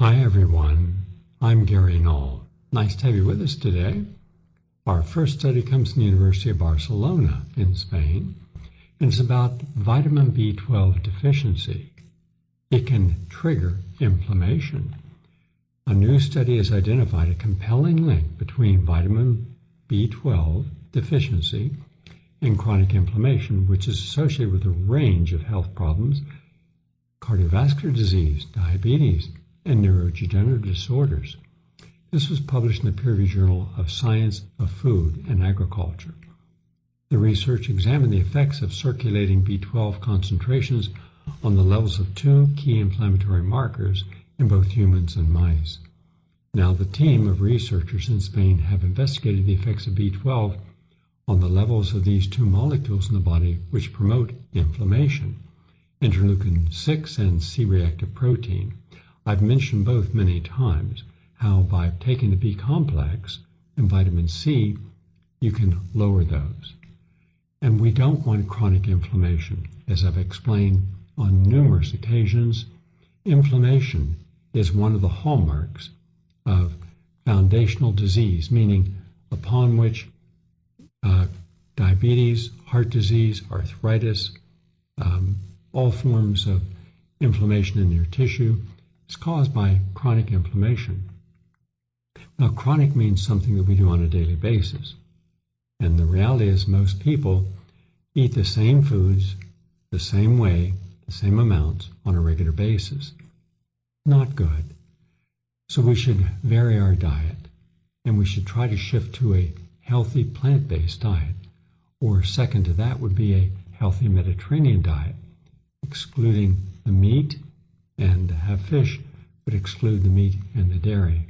Hi, everyone. I'm Gary Null. Nice to have you with us today. Our first study comes from the University of Barcelona in Spain, and it's about vitamin B12 deficiency. It can trigger inflammation. A new study has identified a compelling link between vitamin B12 deficiency and chronic inflammation, which is associated with a range of health problems, cardiovascular disease, diabetes, and neurodegenerative disorders. This was published in the peer reviewed Journal of Science of Food and Agriculture. The research examined the effects of circulating B12 concentrations on the levels of two key inflammatory markers in both humans and mice. Now, the team of researchers in Spain have investigated the effects of B12 on the levels of these two molecules in the body which promote inflammation interleukin 6 and C reactive protein. I've mentioned both many times how by taking the B complex and vitamin C, you can lower those. And we don't want chronic inflammation. As I've explained on numerous occasions, inflammation is one of the hallmarks of foundational disease, meaning upon which uh, diabetes, heart disease, arthritis, um, all forms of inflammation in your tissue is caused by chronic inflammation. Now, chronic means something that we do on a daily basis. And the reality is, most people eat the same foods the same way, the same amounts on a regular basis. Not good. So we should vary our diet and we should try to shift to a healthy plant based diet. Or, second to that, would be a healthy Mediterranean diet, excluding the meat and have fish, but exclude the meat and the dairy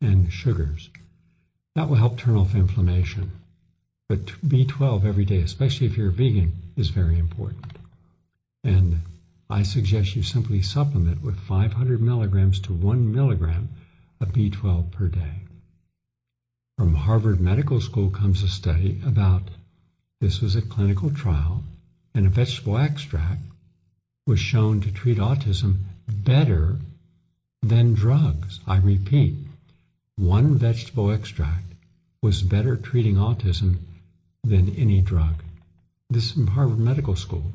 and sugars. That will help turn off inflammation. But B12 every day, especially if you're vegan, is very important. And I suggest you simply supplement with 500 milligrams to 1 milligram of B12 per day. From Harvard Medical School comes a study about this was a clinical trial, and a vegetable extract was shown to treat autism better than drugs. I repeat, one vegetable extract was better treating autism than any drug. This is from Harvard Medical School.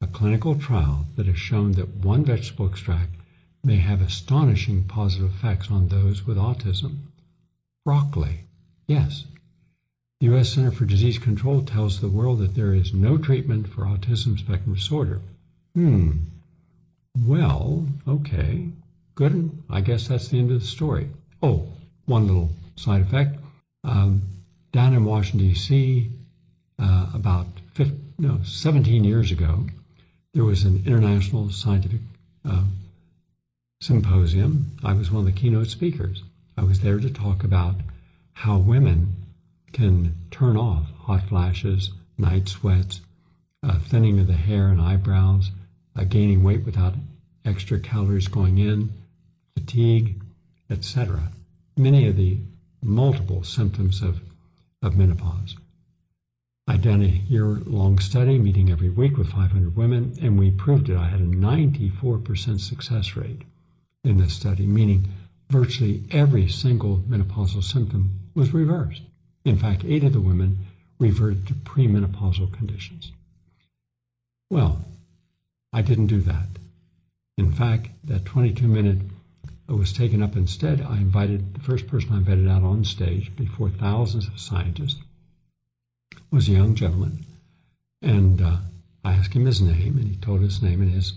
A clinical trial that has shown that one vegetable extract may have astonishing positive effects on those with autism. Broccoli. Yes. The U.S. Center for Disease Control tells the world that there is no treatment for autism spectrum disorder. Hmm. Well, okay. Good. I guess that's the end of the story. Oh, one little side effect. Um, down in Washington, D.C., uh, about 15, no, 17 years ago, there was an international scientific uh, symposium. I was one of the keynote speakers. I was there to talk about how women can turn off hot flashes, night sweats, uh, thinning of the hair and eyebrows, uh, gaining weight without extra calories going in, fatigue, etc. Many of the multiple symptoms of, of menopause. I'd done a year long study, meeting every week with 500 women, and we proved it. I had a 94% success rate in this study, meaning virtually every single menopausal symptom was reversed. In fact, eight of the women reverted to premenopausal conditions. Well, I didn't do that. In fact, that 22 minute was taken up instead. I invited the first person I invited out on stage before thousands of scientists was a young gentleman, and uh, I asked him his name, and he told his name and his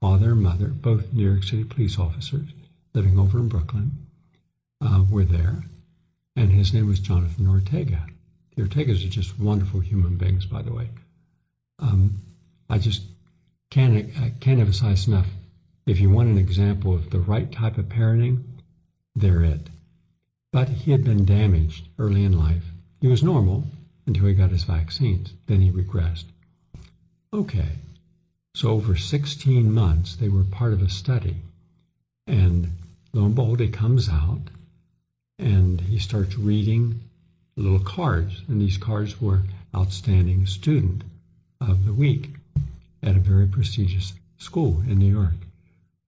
father and mother, both New York City police officers, living over in Brooklyn, uh, were there, and his name was Jonathan Ortega. The Ortegas are just wonderful human beings, by the way. Um, I just can't, I can't emphasize enough. If you want an example of the right type of parenting, they're it. But he had been damaged early in life. He was normal until he got his vaccines. Then he regressed. Okay, so over 16 months, they were part of a study. And lo and behold, he comes out and he starts reading little cards. And these cards were outstanding student of the week at a very prestigious school in New York.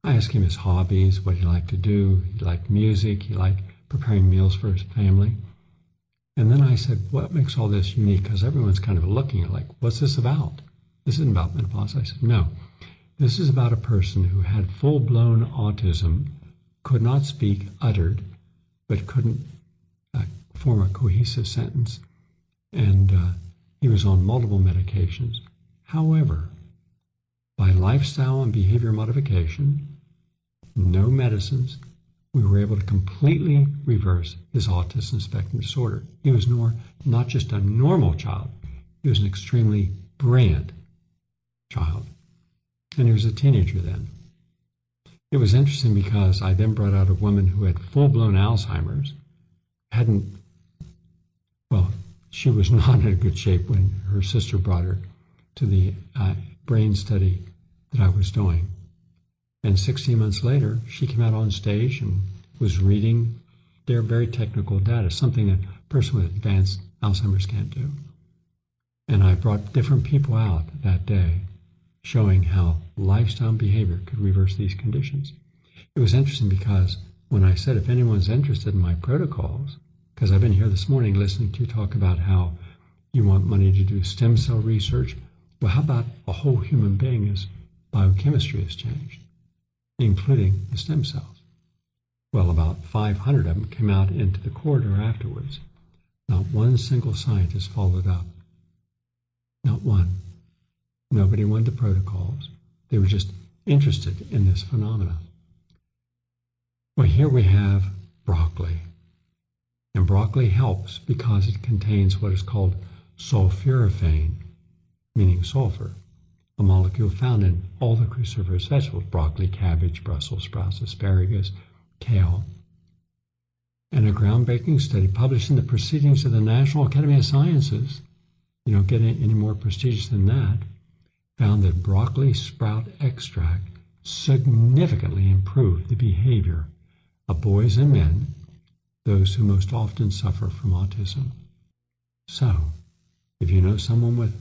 I asked him his hobbies, what he liked to do. He liked music. He liked preparing meals for his family. And then I said, what makes all this unique? Because everyone's kind of looking at like, what's this about? This isn't about menopause. I said, no. This is about a person who had full blown autism, could not speak, uttered, but couldn't uh, form a cohesive sentence. And uh, he was on multiple medications. However, by lifestyle and behavior modification, no medicines, we were able to completely reverse his autism spectrum disorder. He was not just a normal child, he was an extremely brilliant child. And he was a teenager then. It was interesting because I then brought out a woman who had full blown Alzheimer's, hadn't, well, she was not in good shape when her sister brought her to the uh, brain study that I was doing. And 16 months later, she came out on stage and was reading their very technical data, something a person with advanced Alzheimer's can't do. And I brought different people out that day showing how lifestyle behavior could reverse these conditions. It was interesting because when I said, if anyone's interested in my protocols, because I've been here this morning listening to you talk about how you want money to do stem cell research. Well, how about a whole human being as biochemistry has changed, including the stem cells? Well, about 500 of them came out into the corridor afterwards. Not one single scientist followed up. Not one. Nobody wanted the protocols. They were just interested in this phenomena. Well, here we have broccoli. And broccoli helps because it contains what is called sulforaphane, meaning sulfur, a molecule found in all the cruciferous vegetables broccoli, cabbage, Brussels sprouts, asparagus, kale. And a groundbreaking study published in the Proceedings of the National Academy of Sciences, you don't get any more prestigious than that, found that broccoli sprout extract significantly improved the behavior of boys and men, those who most often suffer from autism. So, if you know someone with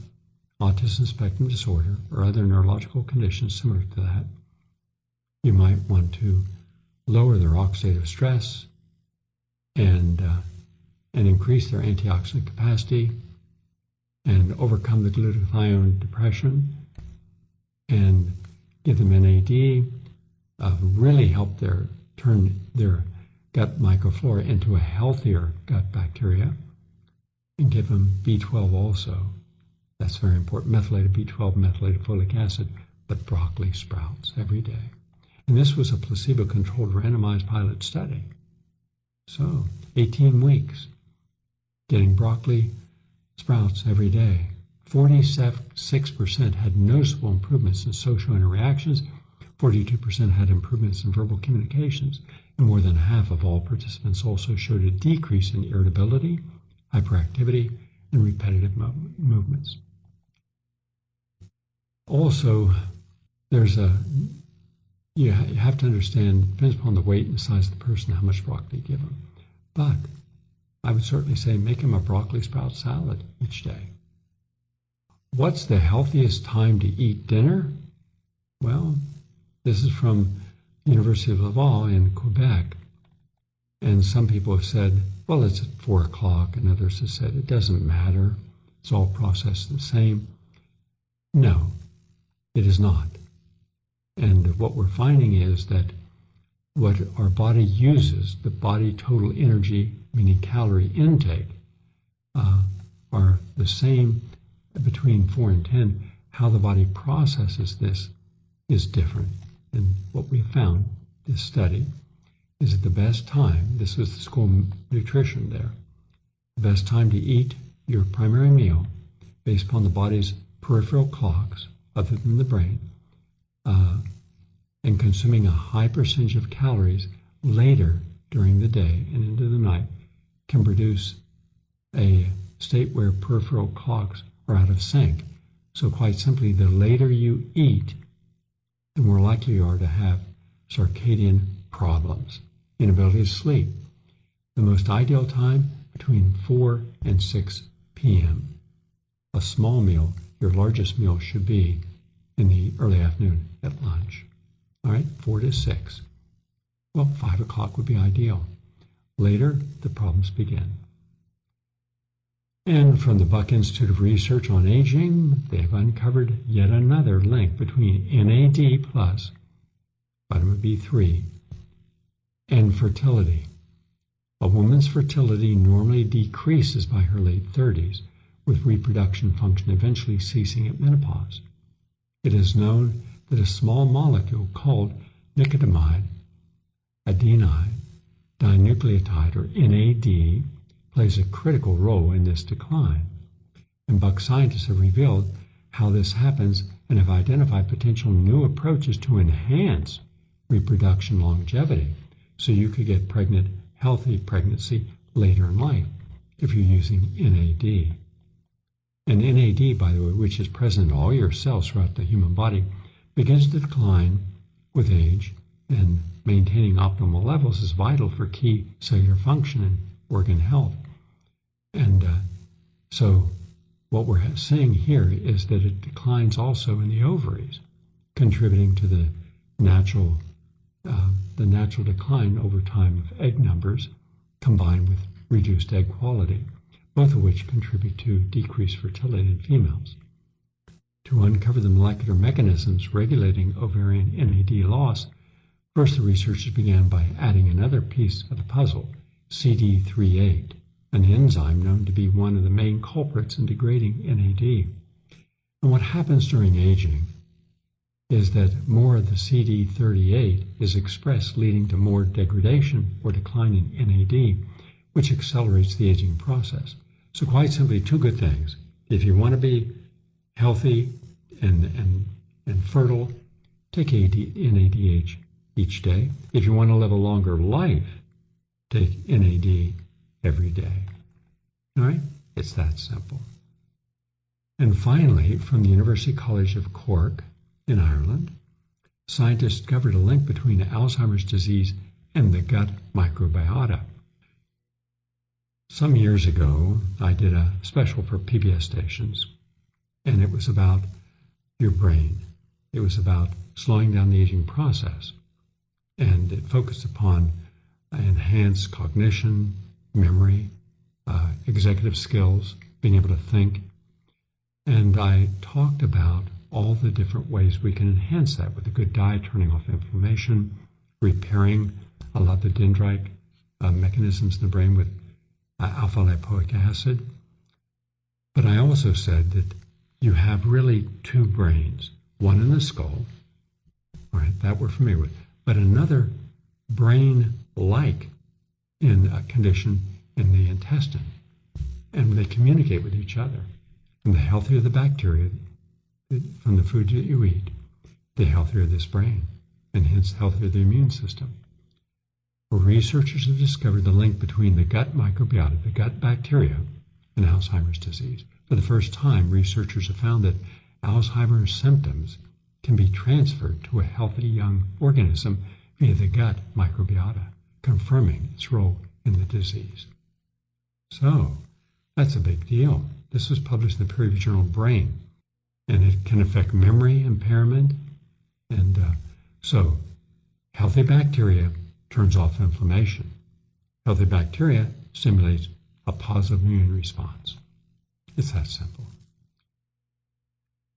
autism spectrum disorder or other neurological conditions similar to that, you might want to lower their oxidative stress and, uh, and increase their antioxidant capacity and overcome the glutathione depression and give them NAD, uh, really help their turn their gut microflora into a healthier gut bacteria, and give them B12 also. That's very important. Methylated B12, methylated folic acid, but broccoli sprouts every day. And this was a placebo controlled randomized pilot study. So, 18 weeks, getting broccoli sprouts every day. 46% had noticeable improvements in social interactions, 42% had improvements in verbal communications, and more than half of all participants also showed a decrease in irritability, hyperactivity, and repetitive mo- movements. Also, there's a you have to understand depends upon the weight and the size of the person how much broccoli you give them. But I would certainly say make them a broccoli sprout salad each day. What's the healthiest time to eat dinner? Well, this is from University of Laval in Quebec. And some people have said, well, it's at four o'clock, and others have said it doesn't matter. It's all processed the same. No, it is not. And what we're finding is that what our body uses, the body total energy, meaning calorie intake, uh, are the same between 4 and 10. How the body processes this is different. And what we found, this study, is that the best time, this was the school nutrition there, the best time to eat your primary meal based upon the body's peripheral clocks, other than the brain, uh, and consuming a high percentage of calories later during the day and into the night can produce a state where peripheral clocks are out of sync. So, quite simply, the later you eat, the more likely you are to have circadian problems, inability to sleep. The most ideal time between 4 and 6 p.m. A small meal, your largest meal, should be in the early afternoon at lunch. All right, 4 to 6. Well, 5 o'clock would be ideal. Later, the problems begin. And from the Buck Institute of Research on Aging, they have uncovered yet another link between NAD plus vitamin B3 and fertility. A woman's fertility normally decreases by her late 30s, with reproduction function eventually ceasing at menopause. It is known that a small molecule called nicotinamide adenine dinucleotide, or NAD, plays a critical role in this decline. And Buck scientists have revealed how this happens and have identified potential new approaches to enhance reproduction longevity so you could get pregnant, healthy pregnancy later in life if you're using NAD. And NAD, by the way, which is present in all your cells throughout the human body, begins to decline with age, and maintaining optimal levels is vital for key cellular function and organ health. And uh, so, what we're seeing here is that it declines also in the ovaries, contributing to the natural uh, the natural decline over time of egg numbers, combined with reduced egg quality, both of which contribute to decreased fertility in females. To uncover the molecular mechanisms regulating ovarian NAD loss, first the researchers began by adding another piece of the puzzle, CD38 an enzyme known to be one of the main culprits in degrading NAD. And what happens during aging is that more of the CD38 is expressed, leading to more degradation or decline in NAD, which accelerates the aging process. So, quite simply, two good things. If you want to be healthy and, and, and fertile, take AD, NADH each day. If you want to live a longer life, take NAD every day. All right? It's that simple. And finally, from the University College of Cork in Ireland, scientists discovered a link between Alzheimer's disease and the gut microbiota. Some years ago, I did a special for PBS stations, and it was about your brain. It was about slowing down the aging process, and it focused upon enhanced cognition, memory, uh, executive skills, being able to think. And I talked about all the different ways we can enhance that with a good diet, turning off inflammation, repairing a lot of the dendrite uh, mechanisms in the brain with Uh, alpha lipoic acid. But I also said that you have really two brains, one in the skull, right, that we're familiar with, but another brain like in a condition in the intestine. And they communicate with each other. And the healthier the bacteria from the food that you eat, the healthier this brain, and hence healthier the immune system. Researchers have discovered the link between the gut microbiota, the gut bacteria, and Alzheimer's disease. For the first time, researchers have found that Alzheimer's symptoms can be transferred to a healthy young organism via the gut microbiota confirming its role in the disease. So, that's a big deal. This was published in the peer reviewed journal Brain, and it can affect memory impairment. And uh, so, healthy bacteria turns off inflammation. Healthy bacteria stimulates a positive immune response. It's that simple.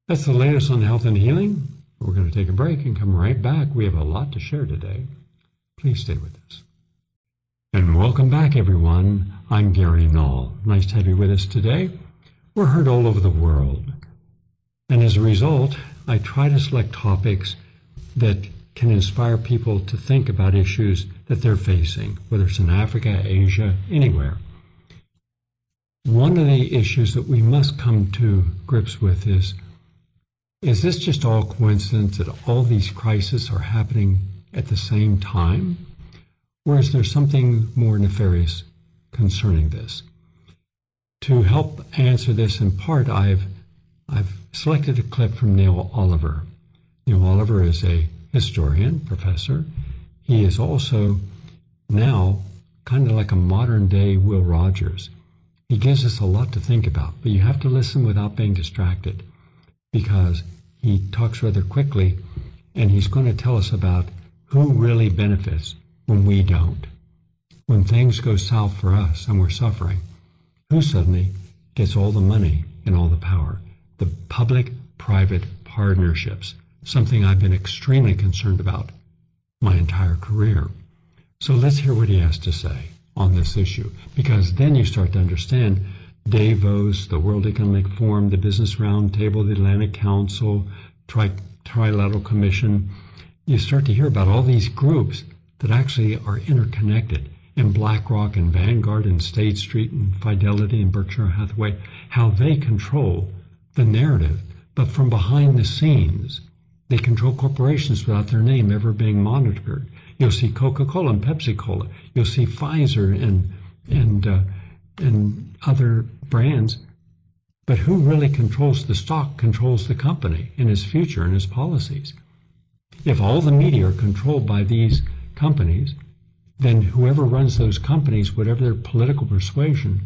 That's the latest on health and healing. We're going to take a break and come right back. We have a lot to share today. Please stay with us. And welcome back, everyone. I'm Gary Null. Nice to have you with us today. We're heard all over the world. And as a result, I try to select topics that can inspire people to think about issues that they're facing, whether it's in Africa, Asia, anywhere. One of the issues that we must come to grips with is is this just all coincidence that all these crises are happening at the same time? Or is there something more nefarious concerning this? To help answer this in part, I've, I've selected a clip from Neil Oliver. Neil Oliver is a historian, professor. He is also now kind of like a modern day Will Rogers. He gives us a lot to think about, but you have to listen without being distracted because he talks rather quickly And he's going to tell us about who really benefits when we don't. When things go south for us and we're suffering, who suddenly gets all the money and all the power? The public private partnerships, something I've been extremely concerned about my entire career. So let's hear what he has to say on this issue, because then you start to understand Davos, the World Economic Forum, the Business Roundtable, the Atlantic Council, Tri- Trilateral Commission. You start to hear about all these groups that actually are interconnected. And BlackRock and Vanguard and State Street and Fidelity and Berkshire Hathaway, how they control the narrative. But from behind the scenes, they control corporations without their name ever being monitored. You'll see Coca-Cola and Pepsi-Cola. You'll see Pfizer and and uh, and other brands. But who really controls the stock controls the company and its future and its policies. If all the media are controlled by these companies, then whoever runs those companies, whatever their political persuasion,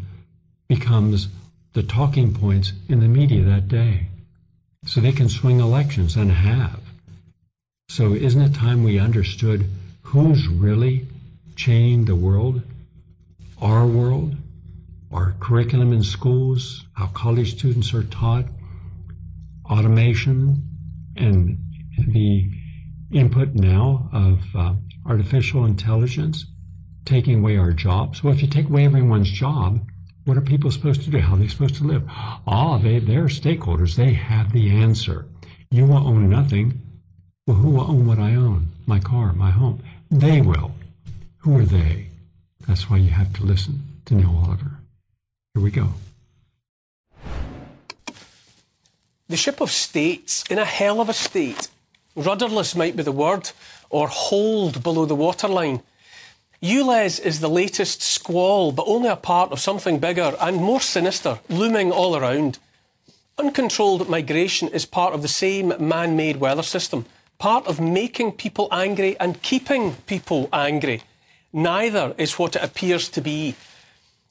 becomes the talking points in the media that day. So they can swing elections and have. So isn't it time we understood who's really changing the world, our world, our curriculum in schools, how college students are taught, automation, and the input now of uh, artificial intelligence taking away our jobs. Well, if you take away everyone's job, what are people supposed to do? How are they supposed to live? Ah, they, they're stakeholders. They have the answer. You will own nothing. Well, who will own what I own? My car, my home. They will. Who are they? That's why you have to listen to Neil Oliver. Here we go. The ship of state's in a hell of a state. Rudderless might be the word, or holed below the waterline. ULEZ is the latest squall, but only a part of something bigger and more sinister looming all around. Uncontrolled migration is part of the same man made weather system part of making people angry and keeping people angry. Neither is what it appears to be.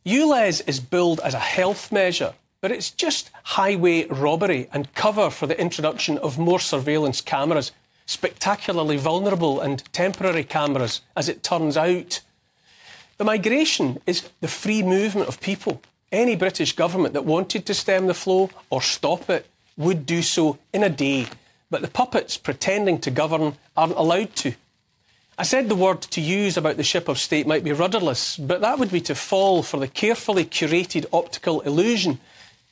ULEZ is billed as a health measure, but it's just highway robbery and cover for the introduction of more surveillance cameras, spectacularly vulnerable and temporary cameras, as it turns out. The migration is the free movement of people. Any British government that wanted to stem the flow or stop it would do so in a day but the puppets pretending to govern aren't allowed to. I said the word to use about the ship of state might be rudderless, but that would be to fall for the carefully curated optical illusion.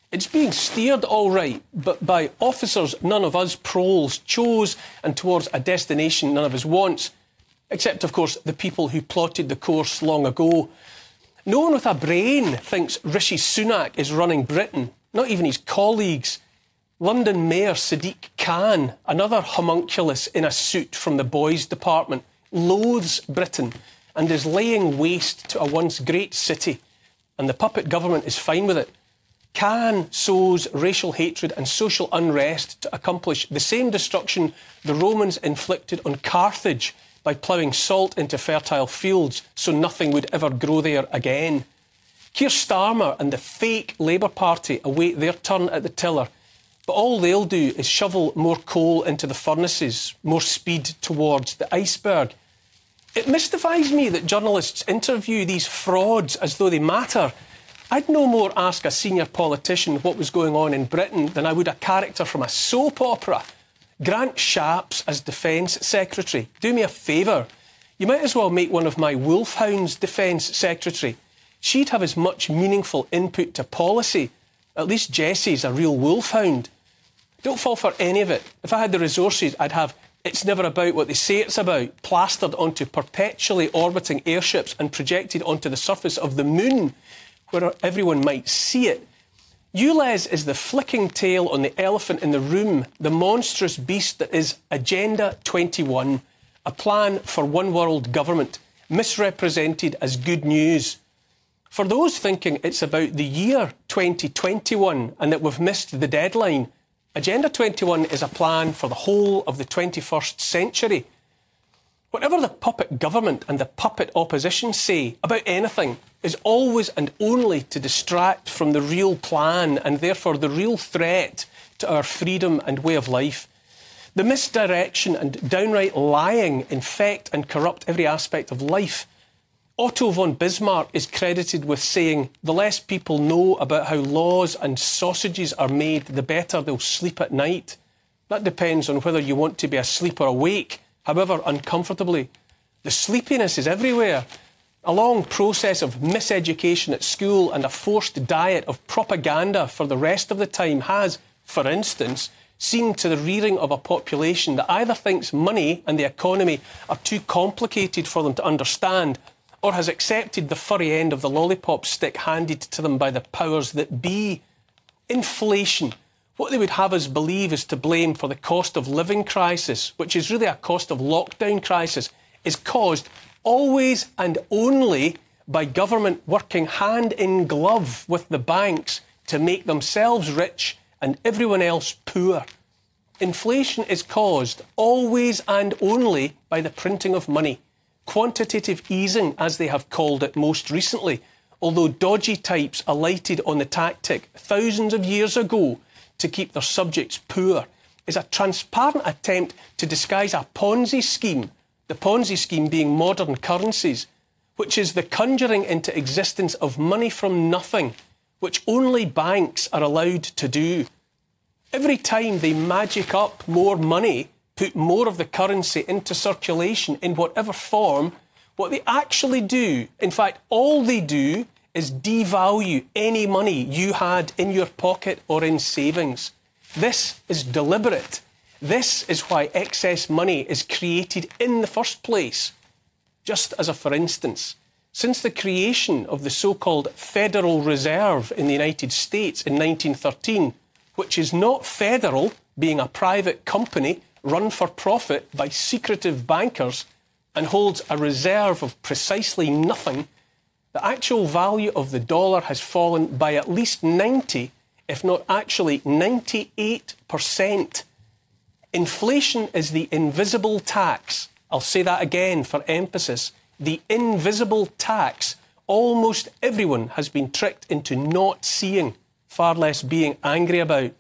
It's being steered all right, but by officers none of us proles chose and towards a destination none of us wants, except, of course, the people who plotted the course long ago. No one with a brain thinks Rishi Sunak is running Britain, not even his colleagues. London Mayor Sadiq Khan, another homunculus in a suit from the boys' department, loathes Britain and is laying waste to a once great city, and the puppet government is fine with it. Khan sows racial hatred and social unrest to accomplish the same destruction the Romans inflicted on Carthage by ploughing salt into fertile fields so nothing would ever grow there again. Keir Starmer and the fake Labour Party await their turn at the tiller but all they'll do is shovel more coal into the furnaces, more speed towards the iceberg. It mystifies me that journalists interview these frauds as though they matter. I'd no more ask a senior politician what was going on in Britain than I would a character from a soap opera. Grant Shapps as Defence Secretary. Do me a favour. You might as well make one of my wolfhounds Defence Secretary. She'd have as much meaningful input to policy. At least Jessie's a real wolfhound. Don't fall for any of it. If I had the resources, I'd have it's never about what they say it's about, plastered onto perpetually orbiting airships and projected onto the surface of the moon, where everyone might see it. ULEZ is the flicking tail on the elephant in the room, the monstrous beast that is Agenda 21, a plan for one world government, misrepresented as good news. For those thinking it's about the year 2021 and that we've missed the deadline, Agenda 21 is a plan for the whole of the 21st century. Whatever the puppet government and the puppet opposition say about anything is always and only to distract from the real plan and therefore the real threat to our freedom and way of life. The misdirection and downright lying infect and corrupt every aspect of life. Otto von Bismarck is credited with saying, The less people know about how laws and sausages are made, the better they'll sleep at night. That depends on whether you want to be asleep or awake, however uncomfortably. The sleepiness is everywhere. A long process of miseducation at school and a forced diet of propaganda for the rest of the time has, for instance, seen to the rearing of a population that either thinks money and the economy are too complicated for them to understand or has accepted the furry end of the lollipop stick handed to them by the powers that be. Inflation. What they would have us believe is to blame for the cost of living crisis, which is really a cost of lockdown crisis, is caused always and only by government working hand in glove with the banks to make themselves rich and everyone else poor. Inflation is caused always and only by the printing of money. Quantitative easing, as they have called it most recently, although dodgy types alighted on the tactic thousands of years ago to keep their subjects poor, is a transparent attempt to disguise a Ponzi scheme, the Ponzi scheme being modern currencies, which is the conjuring into existence of money from nothing which only banks are allowed to do. Every time they magic up more money, put more of the currency into circulation in whatever form, what they actually do, in fact, all they do is devalue any money you had in your pocket or in savings. This is deliberate. This is why excess money is created in the first place. Just as a for instance, since the creation of the so called Federal Reserve in the United States in 1913, which is not federal, being a private company run for profit by secretive bankers and holds a reserve of precisely nothing, the actual value of the dollar has fallen by at least 90, if not actually 98%. Inflation is the invisible tax. I'll say that again for emphasis the invisible tax almost everyone has been tricked into not seeing, far less being angry about.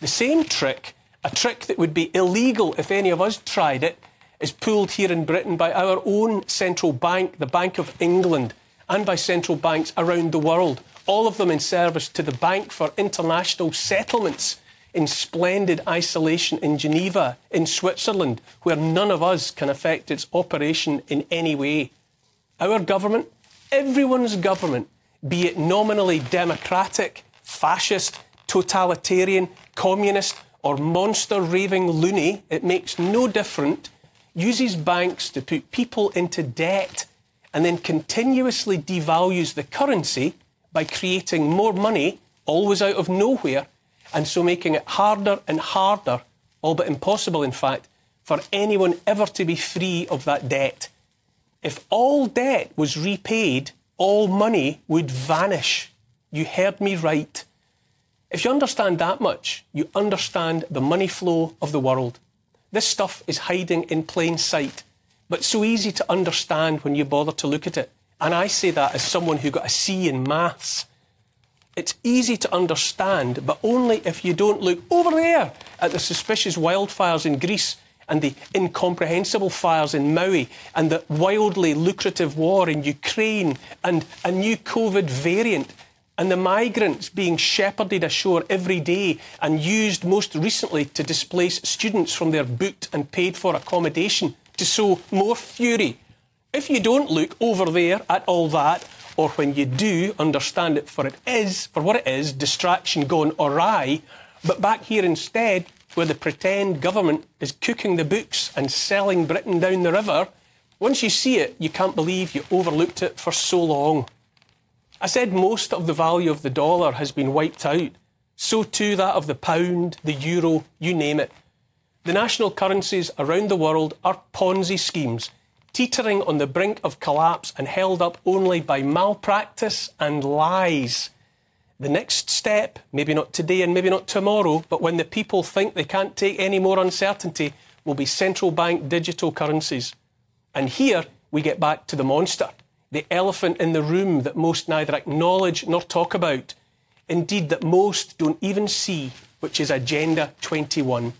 The same trick, a trick that would be illegal if any of us tried it, is pulled here in Britain by our own central bank, the Bank of England, and by central banks around the world, all of them in service to the Bank for International Settlements in splendid isolation in Geneva, in Switzerland, where none of us can affect its operation in any way. Our government, everyone's government, be it nominally democratic, fascist, totalitarian, communist, or monster raving loony, it makes no difference, uses banks to put people into debt and then continuously devalues the currency by creating more money, always out of nowhere, and so making it harder and harder, all but impossible, in fact, for anyone ever to be free of that debt. If all debt was repaid, all money would vanish. You heard me right. If you understand that much, you understand the money flow of the world. This stuff is hiding in plain sight, but so easy to understand when you bother to look at it. And I say that as someone who got a C in maths. It's easy to understand, but only if you don't look over there at the suspicious wildfires in Greece and the incomprehensible fires in Maui and the wildly lucrative war in Ukraine and a new COVID variant and the migrants being shepherded ashore every day and used most recently to displace students from their booked and paid for accommodation to sow more fury. If you don't look over there at all that, or when you do understand it for it is, for what it is, distraction gone awry, but back here instead, where the pretend government is cooking the books and selling Britain down the river, once you see it, you can't believe you overlooked it for so long. I said most of the value of the dollar has been wiped out. So too that of the pound, the euro, you name it. The national currencies around the world are Ponzi schemes teetering on the brink of collapse and held up only by malpractice and lies. The next step, maybe not today and maybe not tomorrow, but when the people think they can't take any more uncertainty, will be central bank digital currencies. And here we get back to the monster, the elephant in the room that most neither acknowledge nor talk about, indeed, that most don't even see, which is Agenda 21.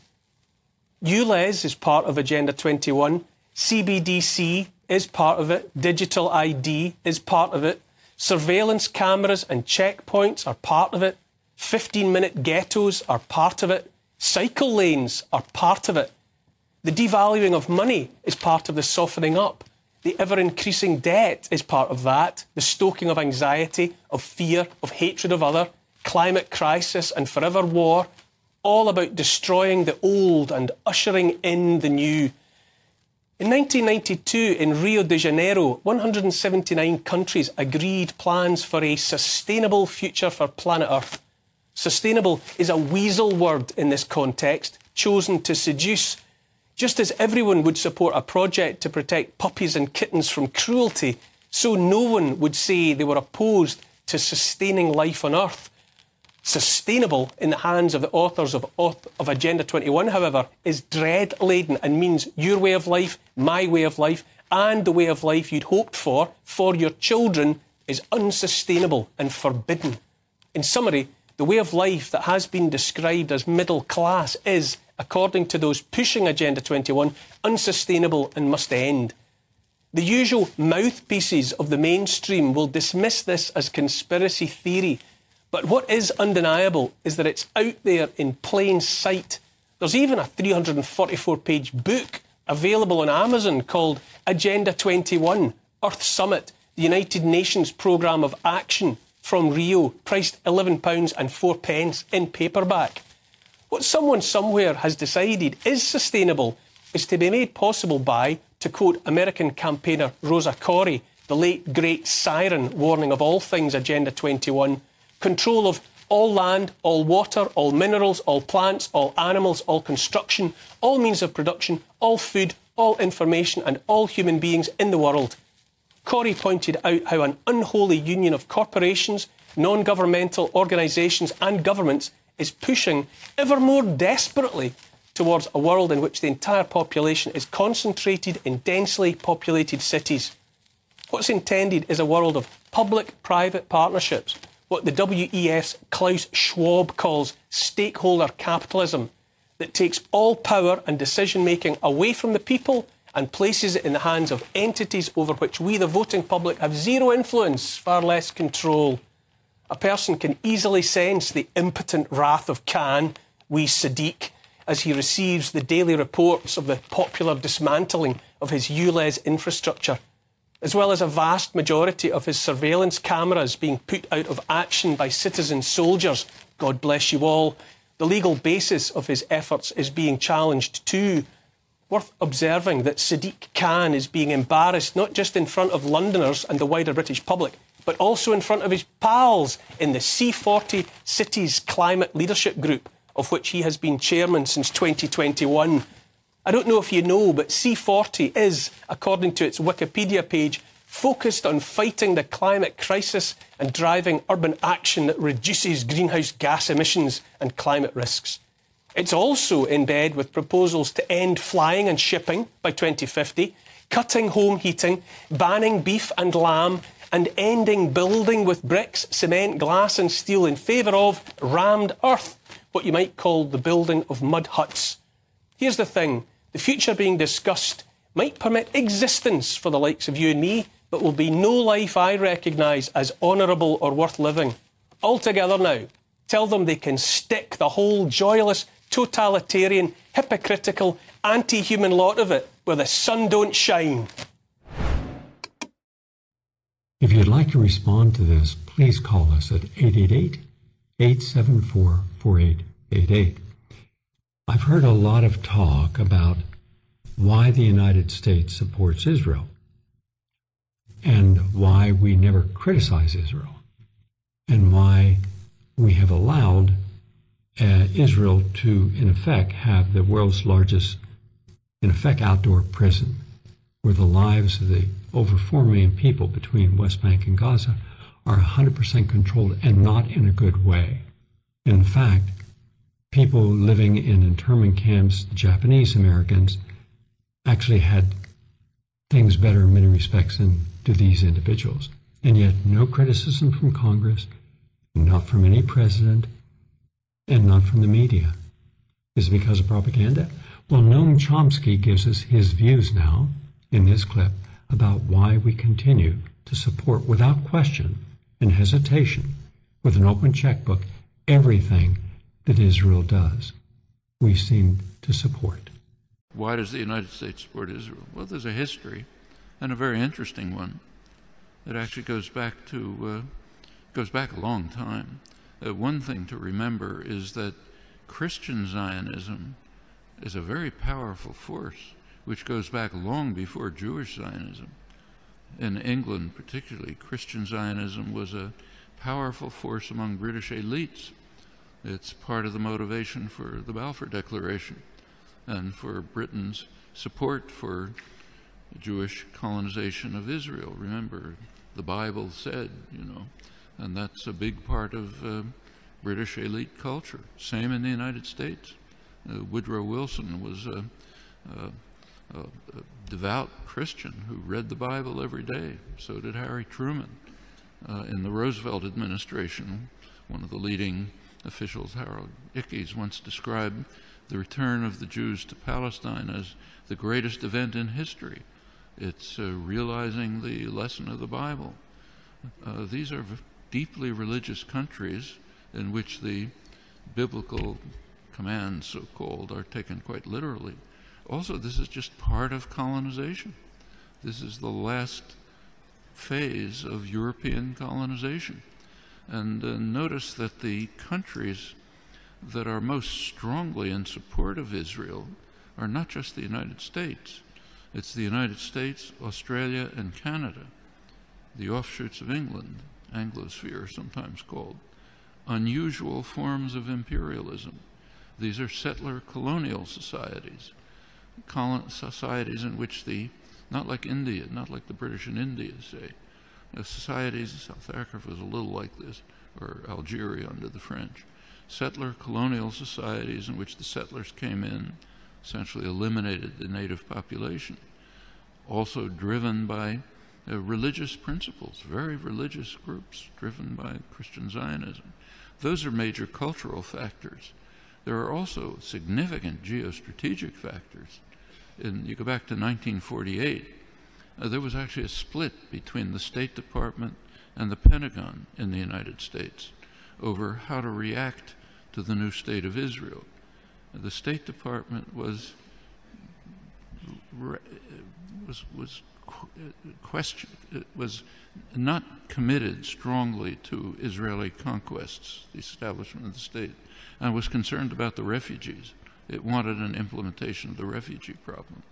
ULEZ is part of Agenda 21. CBDC is part of it. Digital ID is part of it. Surveillance cameras and checkpoints are part of it. 15 minute ghettos are part of it. Cycle lanes are part of it. The devaluing of money is part of the softening up. The ever increasing debt is part of that. The stoking of anxiety, of fear, of hatred of other, climate crisis, and forever war. All about destroying the old and ushering in the new. In 1992, in Rio de Janeiro, 179 countries agreed plans for a sustainable future for planet Earth. Sustainable is a weasel word in this context, chosen to seduce. Just as everyone would support a project to protect puppies and kittens from cruelty, so no one would say they were opposed to sustaining life on Earth. Sustainable in the hands of the authors of, of Agenda 21, however, is dread laden and means your way of life, my way of life, and the way of life you'd hoped for for your children is unsustainable and forbidden. In summary, the way of life that has been described as middle class is, according to those pushing Agenda 21, unsustainable and must end. The usual mouthpieces of the mainstream will dismiss this as conspiracy theory but what is undeniable is that it's out there in plain sight. There's even a 344 page book available on Amazon called Agenda 21 Earth Summit, the United Nations Programme of Action from Rio, priced £11 and 4 pence in paperback. What someone somewhere has decided is sustainable is to be made possible by, to quote American campaigner Rosa Koire, the late great siren warning of all things Agenda 21, control of all land, all water, all minerals, all plants, all animals, all construction, all means of production, all food, all information, and all human beings in the world. Koire pointed out how an unholy union of corporations, non governmental organisations, and governments is pushing ever more desperately towards a world in which the entire population is concentrated in densely populated cities. What's intended is a world of public private partnerships what the WEF's Klaus Schwab calls stakeholder capitalism that takes all power and decision making away from the people and places it in the hands of entities over which wee, the voting public, have zero influence, far less control. A person can easily sense the impotent wrath of Khan, we Sadiq, as he receives the daily reports of the popular dismantling of his ULEZ infrastructure as well as a vast majority of his surveillance cameras being put out of action by citizen soldiers. God bless you all. The legal basis of his efforts is being challenged too. Worth observing that Sadiq Khan is being embarrassed not just in front of Londoners and the wider British public, but also in front of his pals in the C40 Cities Climate Leadership Group, of which he has been chairman since 2021. I don't know if you know, but C40 is, according to its Wikipedia page, focused on fighting the climate crisis and driving urban action that reduces greenhouse gas emissions and climate risks. It's also in bed with proposals to end flying and shipping by 2050, cutting home heating, banning beef and lamb, and ending building with bricks, cement, glass, and steel in favour of rammed earth, what you might call the building of mud huts. Here's the thing the future being discussed might permit existence for the likes of you and me, but will be no life I recognise as honourable or worth living. Altogether now, tell them they can stick the whole joyless, totalitarian, hypocritical, anti human lot of it where the sun don't shine. If you'd like to respond to this, please call us at 888 874 4888. I've heard a lot of talk about why the United States supports Israel and why we never criticize Israel and why we have allowed uh, Israel to, in effect, have the world's largest, in effect, outdoor prison where the lives of the over 4 million people between West Bank and Gaza are 100% controlled and not in a good way. In fact, people living in internment camps, the Japanese Americans, actually had things better in many respects than do these individuals. And yet, no criticism from Congress, not from any president, and not from the media. Is because of propaganda? Well, Noam Chomsky gives us his views now in this clip about why we continue to support without question and hesitation with an open checkbook everything that Israel does. We seem to support. Why does the United States support Israel? Well, there's a history, and a very interesting one. It actually goes back to uh, goes back a long time. Uh, one thing to remember is that Christian Zionism is a very powerful force, which goes back long before Jewish Zionism. In England, particularly, Christian Zionism was a powerful force among British elites. It's part of the motivation for the Balfour Declaration and for Britain's support for Jewish colonization of Israel. Remember, the Bible said, you know, and that's a big part of uh, British elite culture. Same in the United States. Uh, Woodrow Wilson was a, a, a, devout Christian who read the Bible every day. So did Harry Truman. Uh, in the Roosevelt administration, one of the leading officials, Harold Ickes, once described the return of the Jews to Palestine as the greatest event in history. It's uh, realizing the lesson of the Bible. Uh, these are deeply religious countries in which the biblical commands, so called, are taken quite literally. Also, this is just part of colonization. This is the last phase of European colonization. And uh, notice that the countries that are most strongly in support of Israel are not just the United States. It's the United States, Australia, and Canada, the offshoots of England, Anglosphere sometimes called, unusual forms of imperialism. These are settler colonial societies, colon societies in which the, not like India, not like the British in India, say, the societies, South Africa was a little like this, or Algeria under the French, settler colonial societies in which the settlers came in, essentially eliminated the native population, also driven by uh, religious principles, very religious groups driven by Christian Zionism. Those are major cultural factors. There are also significant geostrategic factors. And you go back to 1948, uh, there was actually a split between the State Department and the Pentagon in the United States over how to react to the new state of Israel. The State Department was was was question was not committed strongly to Israeli conquests, the establishment of the state, and was concerned about the refugees. It wanted an implementation of the refugee problem.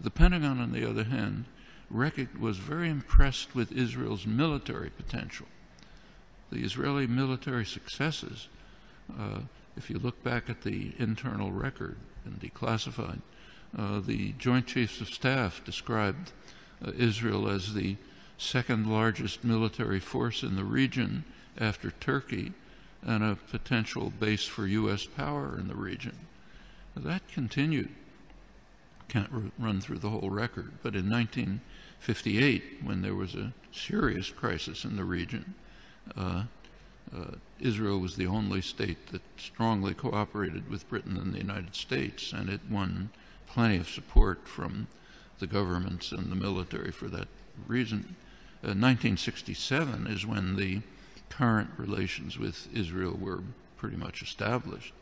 The Pentagon, on the other hand, was very impressed with Israel's military potential. The Israeli military successes, uh, if you look back at the internal record and declassified, uh, the Joint Chiefs of Staff described uh, Israel as the second largest military force in the region after Turkey and a potential base for U.S. power in the region. That continued. Can't run through the whole record, but in 1958, when there was a serious crisis in the region, uh, uh, Israel was the only state that strongly cooperated with Britain and the United States, and it won plenty of support from the governments and the military for that reason. Uh, 1967 is when the current relations with Israel were pretty much established.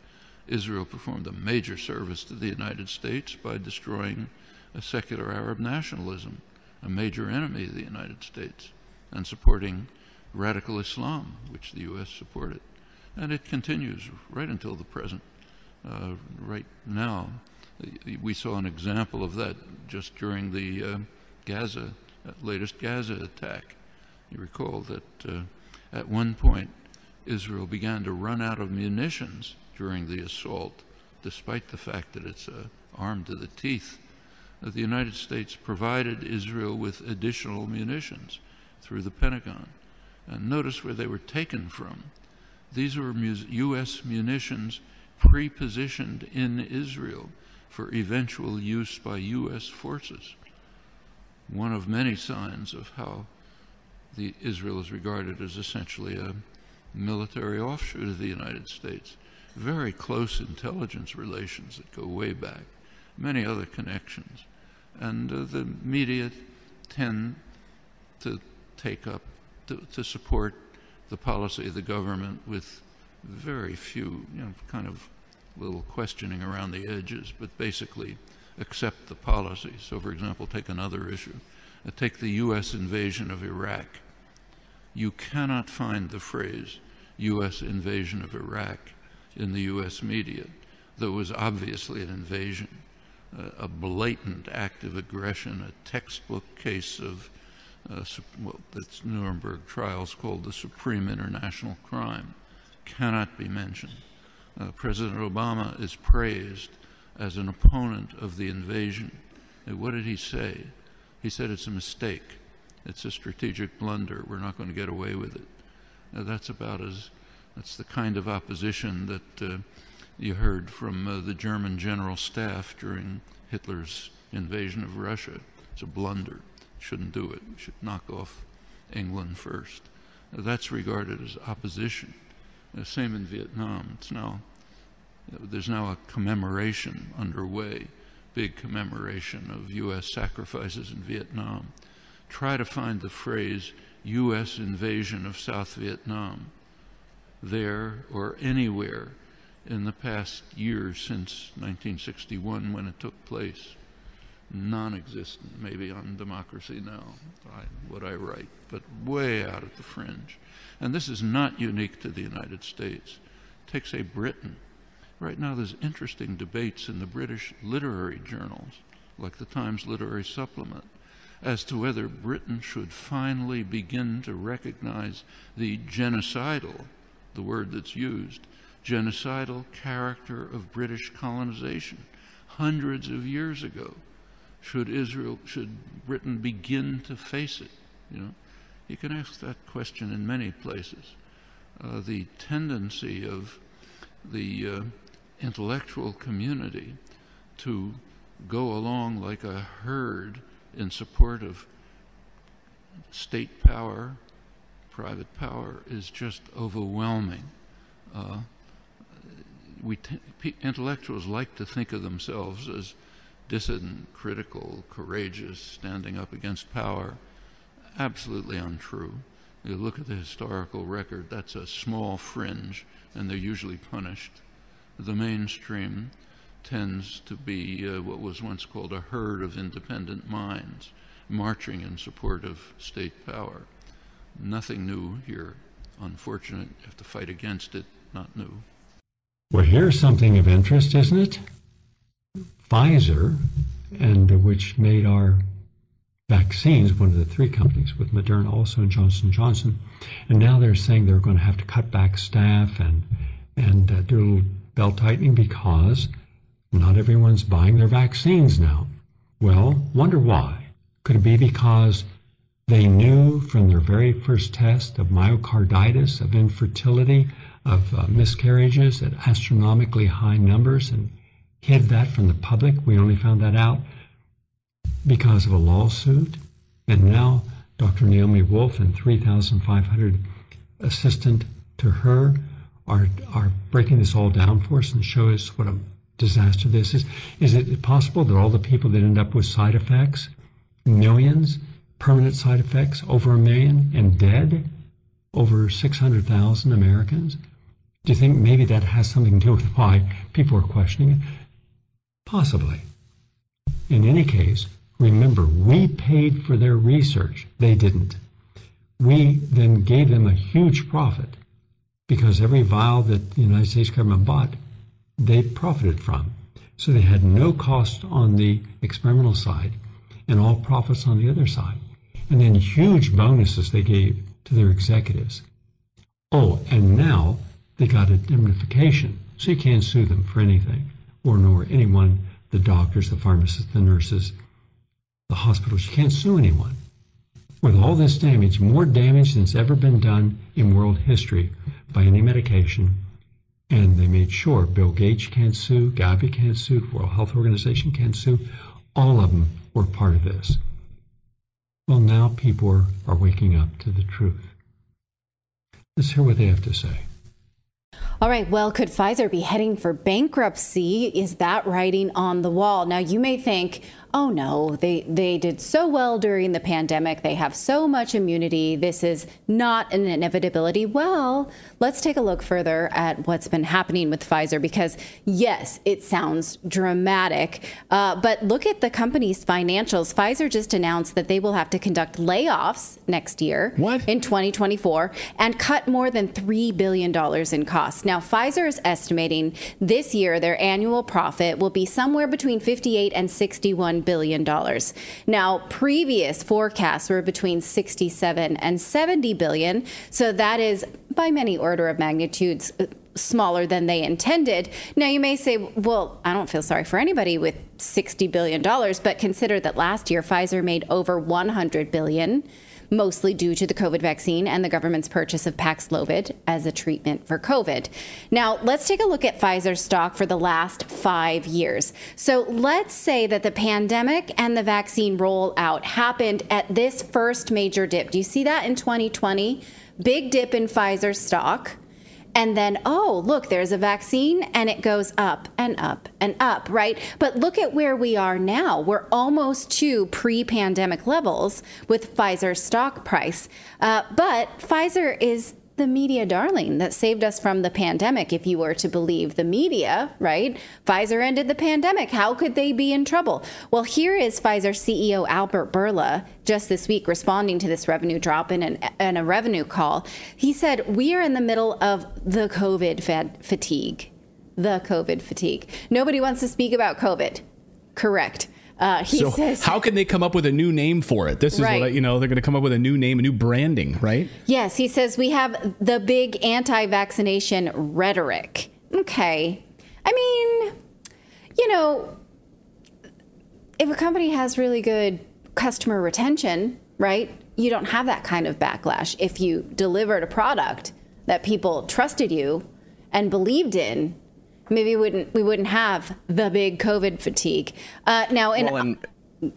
Israel performed a major service to the United States by destroying a secular Arab nationalism, a major enemy of the United States, and supporting radical Islam, which the U.S. supported. And it continues right until the present. Uh, right now, we saw an example of that just during the uh, Gaza, uh, latest Gaza attack. You recall that uh, at one point Israel began to run out of munitions during the assault, despite the fact that it's uh, armed to the teeth. The United States provided Israel with additional munitions through the Pentagon. And notice where they were taken from. These were U.S. munitions pre-positioned in Israel for eventual use by U.S. forces. One of many signs of how the Israel is regarded as essentially a military offshoot of the United States. Very close intelligence relations that go way back. Many other connections. And uh, the media tend to take up, to, to support the policy of the government with very few, you know, kind of little questioning around the edges, but basically accept the policy. So, for example, take another issue. Uh, take the U.S. invasion of Iraq. You cannot find the phrase U.S. invasion of Iraq in the U.S. media, though it was obviously an invasion, a blatant act of aggression, a textbook case of uh, what the Nuremberg trials called the supreme international crime, cannot be mentioned. Uh, President Obama is praised as an opponent of the invasion. And what did he say? He said it's a mistake. It's a strategic blunder. We're not going to get away with it. Now, that's about as, that's the kind of opposition that uh, you heard from uh, the German general staff during Hitler's invasion of Russia. It's a blunder. Shouldn't do it. We should knock off England first. Now, that's regarded as opposition. The same in Vietnam. It's now there's now a commemoration underway, big commemoration of U.S. sacrifices in Vietnam. Try to find the phrase U.S. invasion of South Vietnam there or anywhere in the past year since 1961 when it took place. Non existent, maybe on Democracy Now, what I write, but way out at the fringe. And this is not unique to the United States. Take, say, Britain. Right now, there's interesting debates in the British literary journals, like the Times Literary Supplement, as to whether Britain should finally begin to recognize the genocidal, the word that's used, genocidal character of British colonization hundreds of years ago. Should Israel, should Britain begin to face it? You know, you can ask that question in many places. Uh, the tendency of the uh, intellectual community to go along like a herd in support of state power, private power, is just overwhelming. Uh, we intellectuals like to think of themselves as dissident, critical, courageous, standing up against power absolutely untrue. You look at the historical record, that's a small fringe, and they're usually punished. The mainstream tends to be uh, what was once called a herd of independent minds, marching in support of state power. Nothing new here. Unfortunate, you have to fight against it, not new. Well, here's something of interest, isn't it? Pfizer, and which made our vaccines, one of the three companies, with Moderna also and Johnson Johnson, and now they're saying they're going to have to cut back staff and and uh, do a little belt tightening because not everyone's buying their vaccines now. Well, wonder why? Could it be because they knew from their very first test of myocarditis, of infertility, of uh, miscarriages at astronomically high numbers and hid that from the public? We only found that out because of a lawsuit. And now Dr. Naomi Wolf and 3,500 assistant to her are, are breaking this all down for us and show us what a disaster this is. Is it possible that all the people that end up with side effects, millions, permanent side effects, over a million, and dead, over 600,000 Americans? Do you think maybe that has something to do with why people are questioning it? Possibly. In any case, Remember, we paid for their research. They didn't. We then gave them a huge profit because every vial that the United States government bought, they profited from. So they had no cost on the experimental side and all profits on the other side. And then huge bonuses they gave to their executives. Oh, and now they got indemnification, so you can't sue them for anything, or nor anyone, the doctors, the pharmacists, the nurses, the hospitals. You can't sue anyone. With all this damage, more damage than's ever been done in world history by any medication, and they made sure Bill Gates can't sue, Gavi can't sue, World Health Organization can't sue. All of them were part of this. Well, now people are, are waking up to the truth. Let's hear what they have to say. All right. Well, could Pfizer be heading for bankruptcy? Is that writing on the wall? Now, you may think, oh no, they, they did so well during the pandemic. They have so much immunity. This is not an inevitability. Well, let's take a look further at what's been happening with Pfizer because, yes, it sounds dramatic, uh, but look at the company's financials. Pfizer just announced that they will have to conduct layoffs next year what? in 2024 and cut more than $3 billion in costs. Now, Pfizer is estimating this year their annual profit will be somewhere between 58 and 61 billion dollars. Now, previous forecasts were between 67 and 70 billion, so that is by many order of magnitudes uh, smaller than they intended. Now, you may say, well, I don't feel sorry for anybody with $60 billion, but consider that last year Pfizer made over $100 billion mostly due to the COVID vaccine and the government's purchase of Paxlovid as a treatment for COVID. Now, let's take a look at Pfizer's stock for the last five years. So let's say that the pandemic and the vaccine rollout happened at this first major dip. Do you see that in 2020? Big dip in Pfizer's stock and then oh look there's a vaccine and it goes up and up and up right? But look at where we are now. We're almost to pre-pandemic levels with pfizer's stock price. Uh, but pfizer is the media darling that saved us from the pandemic, if you were to believe the media, right? Pfizer ended the pandemic. How could they be in trouble? Well, here is Pfizer CEO Albert Bourla just this week responding to this revenue drop in, an, in a revenue call. He said, We are in the middle of the COVID fatigue. The COVID fatigue. Nobody wants to speak about COVID. Correct. Uh, he so says, how can they come up with a new name for it? This is right. what I, you know. They're going to come up with a new name, a new branding, right? Yes, he says we have the big anti-vaccination rhetoric. Okay, I mean, you know, if a company has really good customer retention, right? You don't have that kind of backlash if you delivered a product that people trusted you and believed in maybe we wouldn't we wouldn't have the big COVID fatigue. Uh, now, in, well, and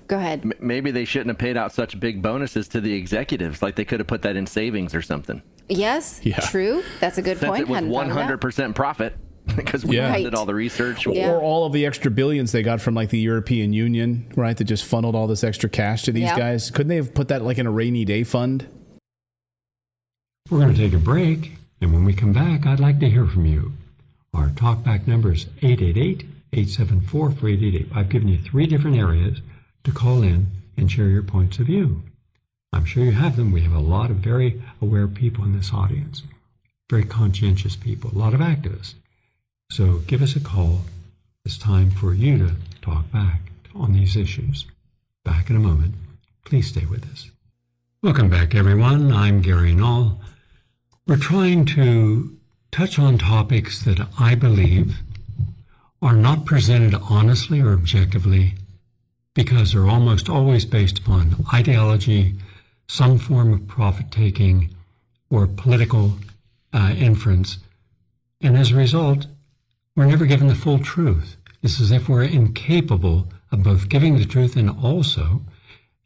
go ahead. maybe they shouldn't have paid out such big bonuses to the executives. Like they could have put that in savings or something. Yes, yeah. true. That's a good Since point. It was one hundred percent profit because we yeah. did all the research. Yeah. Or all of the extra billions they got from like the European Union, right? That just funneled all this extra cash to these yeah. guys. Couldn't they have put that like in a rainy day fund? We're going to take a break, and when we come back, I'd like to hear from you. Our talkback number is 888 874 4888. I've given you three different areas to call in and share your points of view. I'm sure you have them. We have a lot of very aware people in this audience, very conscientious people, a lot of activists. So give us a call. It's time for you to talk back on these issues. Back in a moment. Please stay with us. Welcome back, everyone. I'm Gary Null. We're trying to touch on topics that I believe are not presented honestly or objectively because they're almost always based upon ideology, some form of profit taking, or political uh, inference. And as a result, we're never given the full truth. It's as if we're incapable of both giving the truth and also,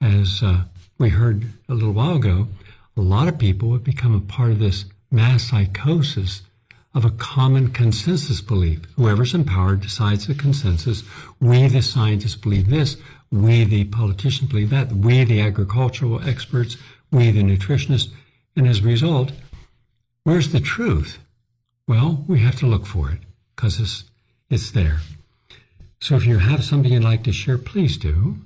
as uh, we heard a little while ago, a lot of people have become a part of this mass psychosis of a common consensus belief. Whoever's empowered decides the consensus. We, the scientists, believe this. We, the politicians, believe that. We, the agricultural experts, we, the nutritionists. And as a result, where's the truth? Well, we have to look for it because it's, it's there. So if you have something you'd like to share, please do.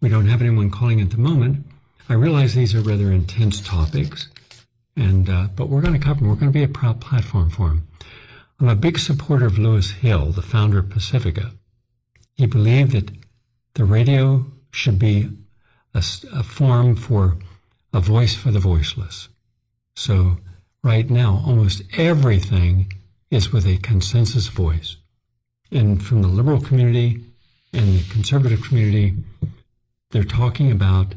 We don't have anyone calling at the moment. I realize these are rather intense topics, and uh, but we're going to cover them. We're going to be a proud platform for them. I'm a big supporter of Lewis Hill, the founder of Pacifica. He believed that the radio should be a, a forum for a voice for the voiceless. So right now, almost everything is with a consensus voice. And from the liberal community and the conservative community, they're talking about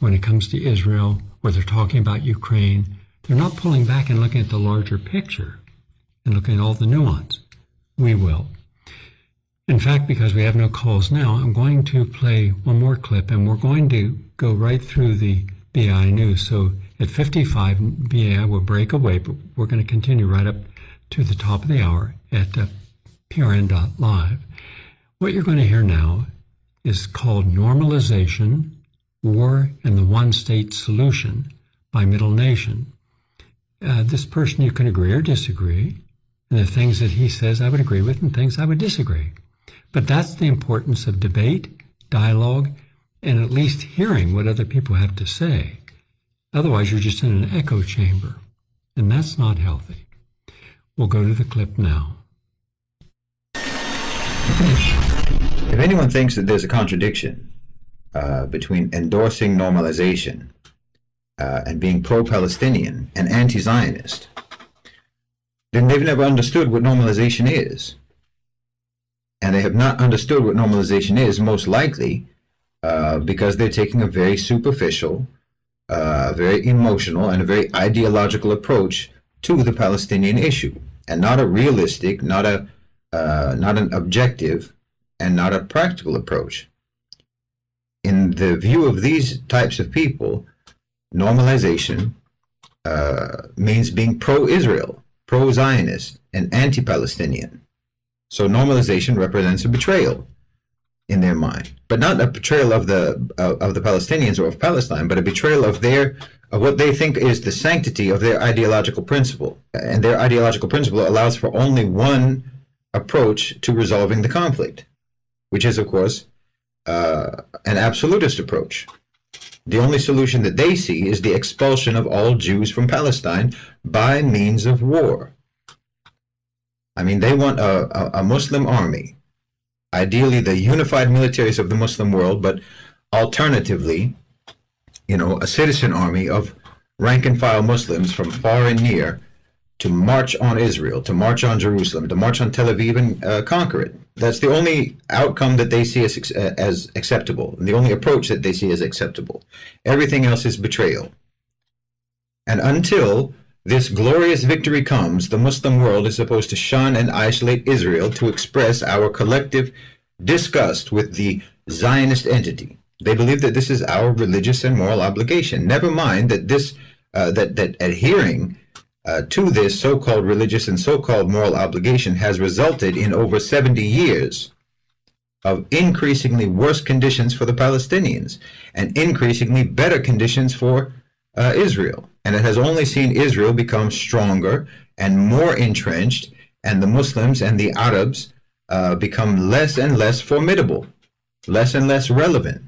when it comes to Israel, or they're talking about Ukraine, they're not pulling back and looking at the larger picture and look at all the nuance. We will. In fact, because we have no calls now, I'm going to play one more clip and we're going to go right through the BI news. So at 55, BI will break away, but we're going to continue right up to the top of the hour at uh, prn.live. What you're going to hear now is called Normalization, War, and the One State Solution by Middle Nation. Uh, this person you can agree or disagree, and the things that he says I would agree with and things I would disagree. But that's the importance of debate, dialogue, and at least hearing what other people have to say. Otherwise, you're just in an echo chamber, and that's not healthy. We'll go to the clip now. If anyone thinks that there's a contradiction uh, between endorsing normalization uh, and being pro Palestinian and anti Zionist, then they've never understood what normalization is. And they have not understood what normalization is, most likely uh, because they're taking a very superficial, uh, very emotional, and a very ideological approach to the Palestinian issue, and not a realistic, not a uh, not an objective, and not a practical approach. In the view of these types of people, normalization uh, means being pro-Israel, pro-Zionist, and anti-Palestinian. So normalization represents a betrayal in their mind, but not a betrayal of the of the Palestinians or of Palestine, but a betrayal of their of what they think is the sanctity of their ideological principle. And their ideological principle allows for only one approach to resolving the conflict, which is, of course, uh, an absolutist approach. The only solution that they see is the expulsion of all Jews from Palestine by means of war. I mean, they want a, a, a Muslim army ideally the unified militaries of the Muslim world, but alternatively, you know, a citizen army of rank and file Muslims from far and near to march on Israel, to march on Jerusalem, to march on Tel Aviv and uh, conquer it. That's the only outcome that they see as, uh, as acceptable, and the only approach that they see as acceptable. Everything else is betrayal. And until this glorious victory comes, the Muslim world is supposed to shun and isolate Israel to express our collective disgust with the Zionist entity. They believe that this is our religious and moral obligation. Never mind that this uh, that that adhering uh, to this so-called religious and so-called moral obligation has resulted in over 70 years of increasingly worse conditions for the Palestinians and increasingly better conditions for uh, Israel. And it has only seen Israel become stronger and more entrenched, and the Muslims and the Arabs uh, become less and less formidable, less and less relevant.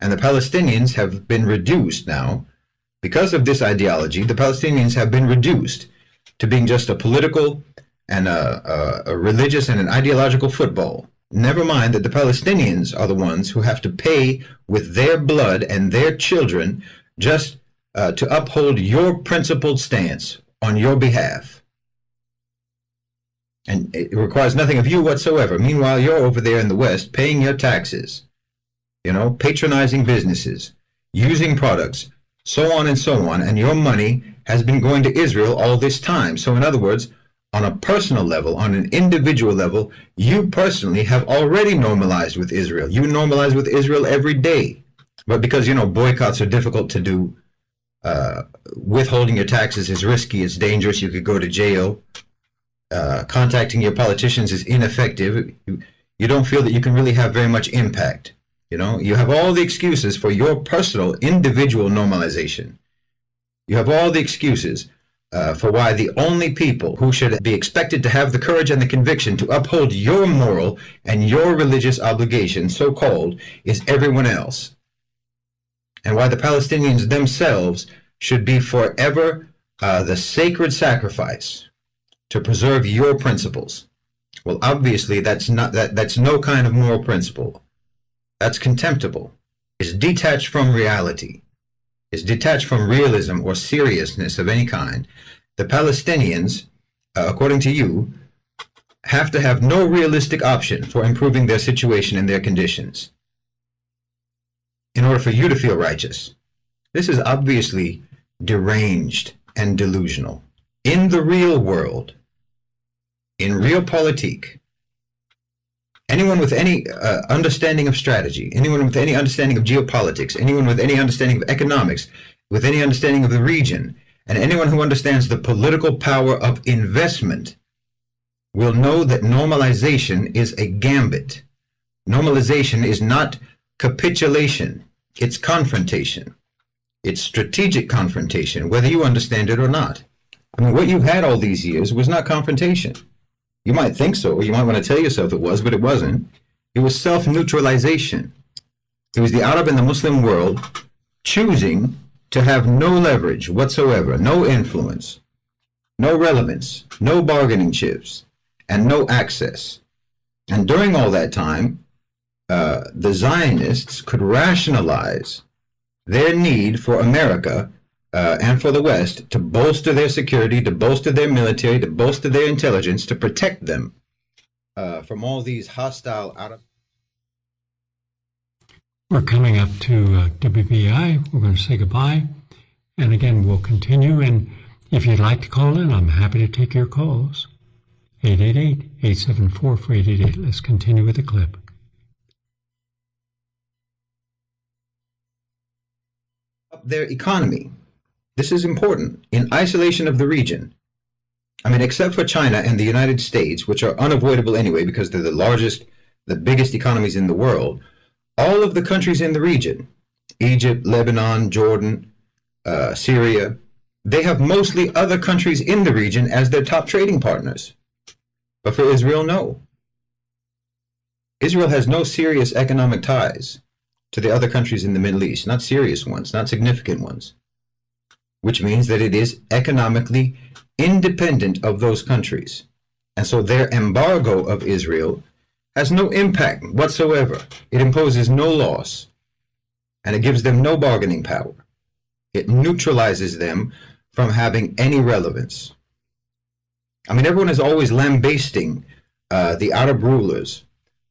And the Palestinians have been reduced now, because of this ideology, the Palestinians have been reduced to being just a political and a, a, a religious and an ideological football. Never mind that the Palestinians are the ones who have to pay with their blood and their children just uh, to uphold your principled stance on your behalf. And it requires nothing of you whatsoever. Meanwhile, you're over there in the West paying your taxes, you know, patronizing businesses, using products, so on and so on. And your money has been going to Israel all this time. So, in other words, on a personal level, on an individual level, you personally have already normalized with Israel. You normalize with Israel every day. But because, you know, boycotts are difficult to do, uh, withholding your taxes is risky, it's dangerous, you could go to jail. Uh, contacting your politicians is ineffective. You, you don't feel that you can really have very much impact. You know, you have all the excuses for your personal, individual normalization. You have all the excuses uh, for why the only people who should be expected to have the courage and the conviction to uphold your moral and your religious obligation, so called, is everyone else and why the Palestinians themselves should be forever uh, the sacred sacrifice to preserve your principles. Well, obviously, that's not that that's no kind of moral principle. That's contemptible. It's detached from reality. It's detached from realism or seriousness of any kind. The Palestinians, uh, according to you, have to have no realistic option for improving their situation and their conditions in order for you to feel righteous. This is obviously deranged and delusional. In the real world, in realpolitik, anyone with any uh, understanding of strategy, anyone with any understanding of geopolitics, anyone with any understanding of economics, with any understanding of the region, and anyone who understands the political power of investment will know that normalization is a gambit. Normalization is not capitulation, it's confrontation. It's strategic confrontation, whether you understand it or not. I mean, what you've had all these years was not confrontation. You might think so, or you might want to tell yourself it was, but it wasn't. It was self neutralization. It was the Arab and the Muslim world choosing to have no leverage whatsoever, no influence, no relevance, no bargaining chips, and no access. And during all that time, uh, the Zionists could rationalize their need for America uh, and for the West to bolster their security, to bolster their military, to bolster their intelligence, to protect them uh, from all these hostile out of. We're coming up to uh, WBAI. We're going to say goodbye. And again, we'll continue. And if you'd like to call in, I'm happy to take your calls. 888 874 4888. Let's continue with the clip. Their economy. This is important. In isolation of the region, I mean, except for China and the United States, which are unavoidable anyway because they're the largest, the biggest economies in the world, all of the countries in the region, Egypt, Lebanon, Jordan, uh, Syria, they have mostly other countries in the region as their top trading partners. But for Israel, no. Israel has no serious economic ties to the other countries in the Middle East, not serious ones, not significant ones, which means that it is economically independent of those countries. And so their embargo of Israel has no impact whatsoever. It imposes no loss, and it gives them no bargaining power. It neutralizes them from having any relevance. I mean, everyone is always lambasting uh, the Arab rulers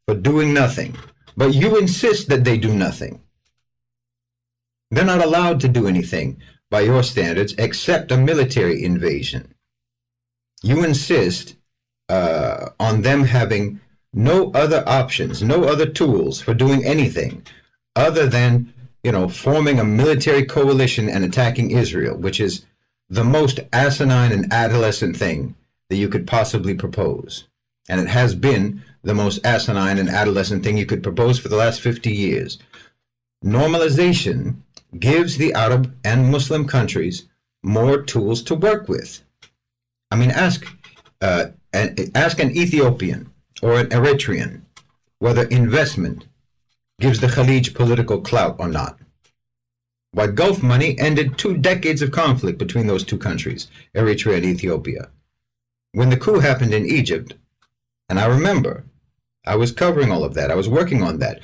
for doing nothing, but you insist that they do nothing. They're not allowed to do anything by your standards except a military invasion. You insist uh, on them having no other options, no other tools for doing anything other than, you know, forming a military coalition and attacking Israel, which is the most asinine and adolescent thing that you could possibly propose. And it has been the most asinine and adolescent thing you could propose for the last 50 years. Normalization gives the Arab and Muslim countries more tools to work with. I mean, ask, uh, ask an Ethiopian or an Eritrean whether investment gives the Khalij political clout or not. Why Gulf money ended two decades of conflict between those two countries, Eritrea and Ethiopia. When the coup happened in Egypt, and I remember I was covering all of that. I was working on that.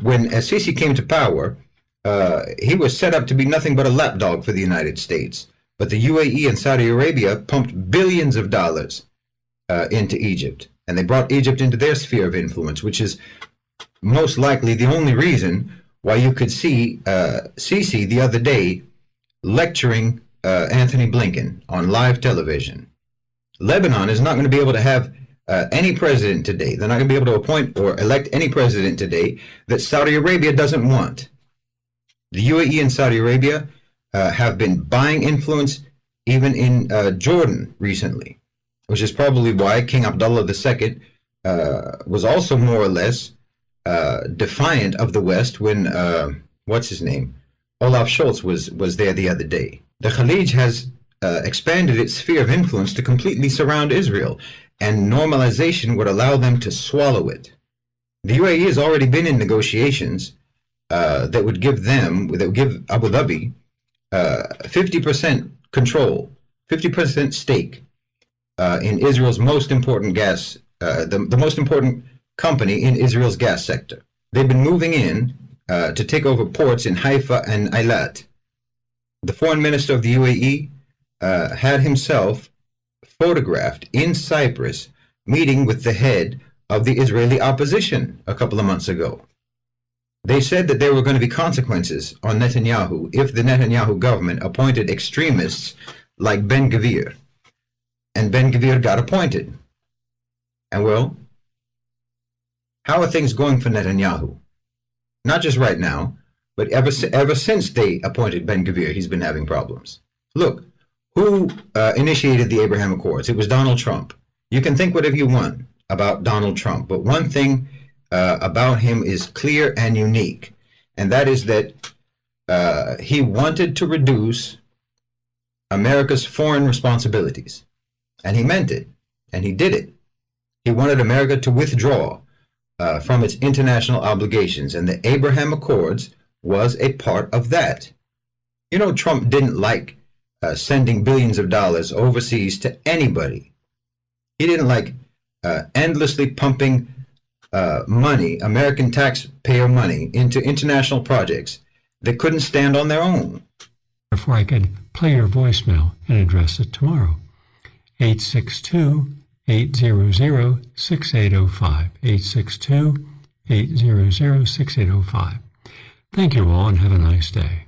When Sisi came to power, uh, he was set up to be nothing but a lapdog for the United States. But the UAE and Saudi Arabia pumped billions of dollars uh, into Egypt, and they brought Egypt into their sphere of influence, which is most likely the only reason why you could see uh, Sisi the other day lecturing uh, Antony Blinken on live television. Lebanon is not going to be able to have uh, any president today. They're not going to be able to appoint or elect any president today that Saudi Arabia doesn't want. The UAE and Saudi Arabia uh, have been buying influence even in uh, Jordan recently, which is probably why King Abdullah II uh, was also more or less uh, defiant of the West when, uh, what's his name? Olaf Scholz was, was there the other day. The Khalij has expanded its sphere of influence to completely surround Israel and normalization would allow them to swallow it. The UAE has already been in negotiations uh, that would give them, that would give Abu Dhabi uh, 50% control, 50% stake uh, in Israel's most important gas, uh, the, the most important company in Israel's gas sector. They've been moving in uh, to take over ports in Haifa and Eilat. The foreign minister of the UAE uh, had himself photographed in Cyprus meeting with the head of the Israeli opposition a couple of months ago. They said that there were going to be consequences on Netanyahu if the Netanyahu government appointed extremists like Ben Gvir. And Ben Gvir got appointed. And well, how are things going for Netanyahu? Not just right now, but ever, ever since they appointed Ben Gvir, he's been having problems. Look, Who uh, initiated the Abraham Accords? It was Donald Trump. You can think whatever you want about Donald Trump, but one thing uh, about him is clear and unique, and that is that uh, he wanted to reduce America's foreign responsibilities, and he meant it, and he did it. He wanted America to withdraw uh, from its international obligations, and the Abraham Accords was a part of that. You know, Trump didn't like uh, sending billions of dollars overseas to anybody. He didn't like uh, endlessly pumping uh, money, American taxpayer money, into international projects that couldn't stand on their own. Therefore, I could play your voicemail and address it tomorrow. 862 800 6805. 862 800 6805. Thank you all and have a nice day.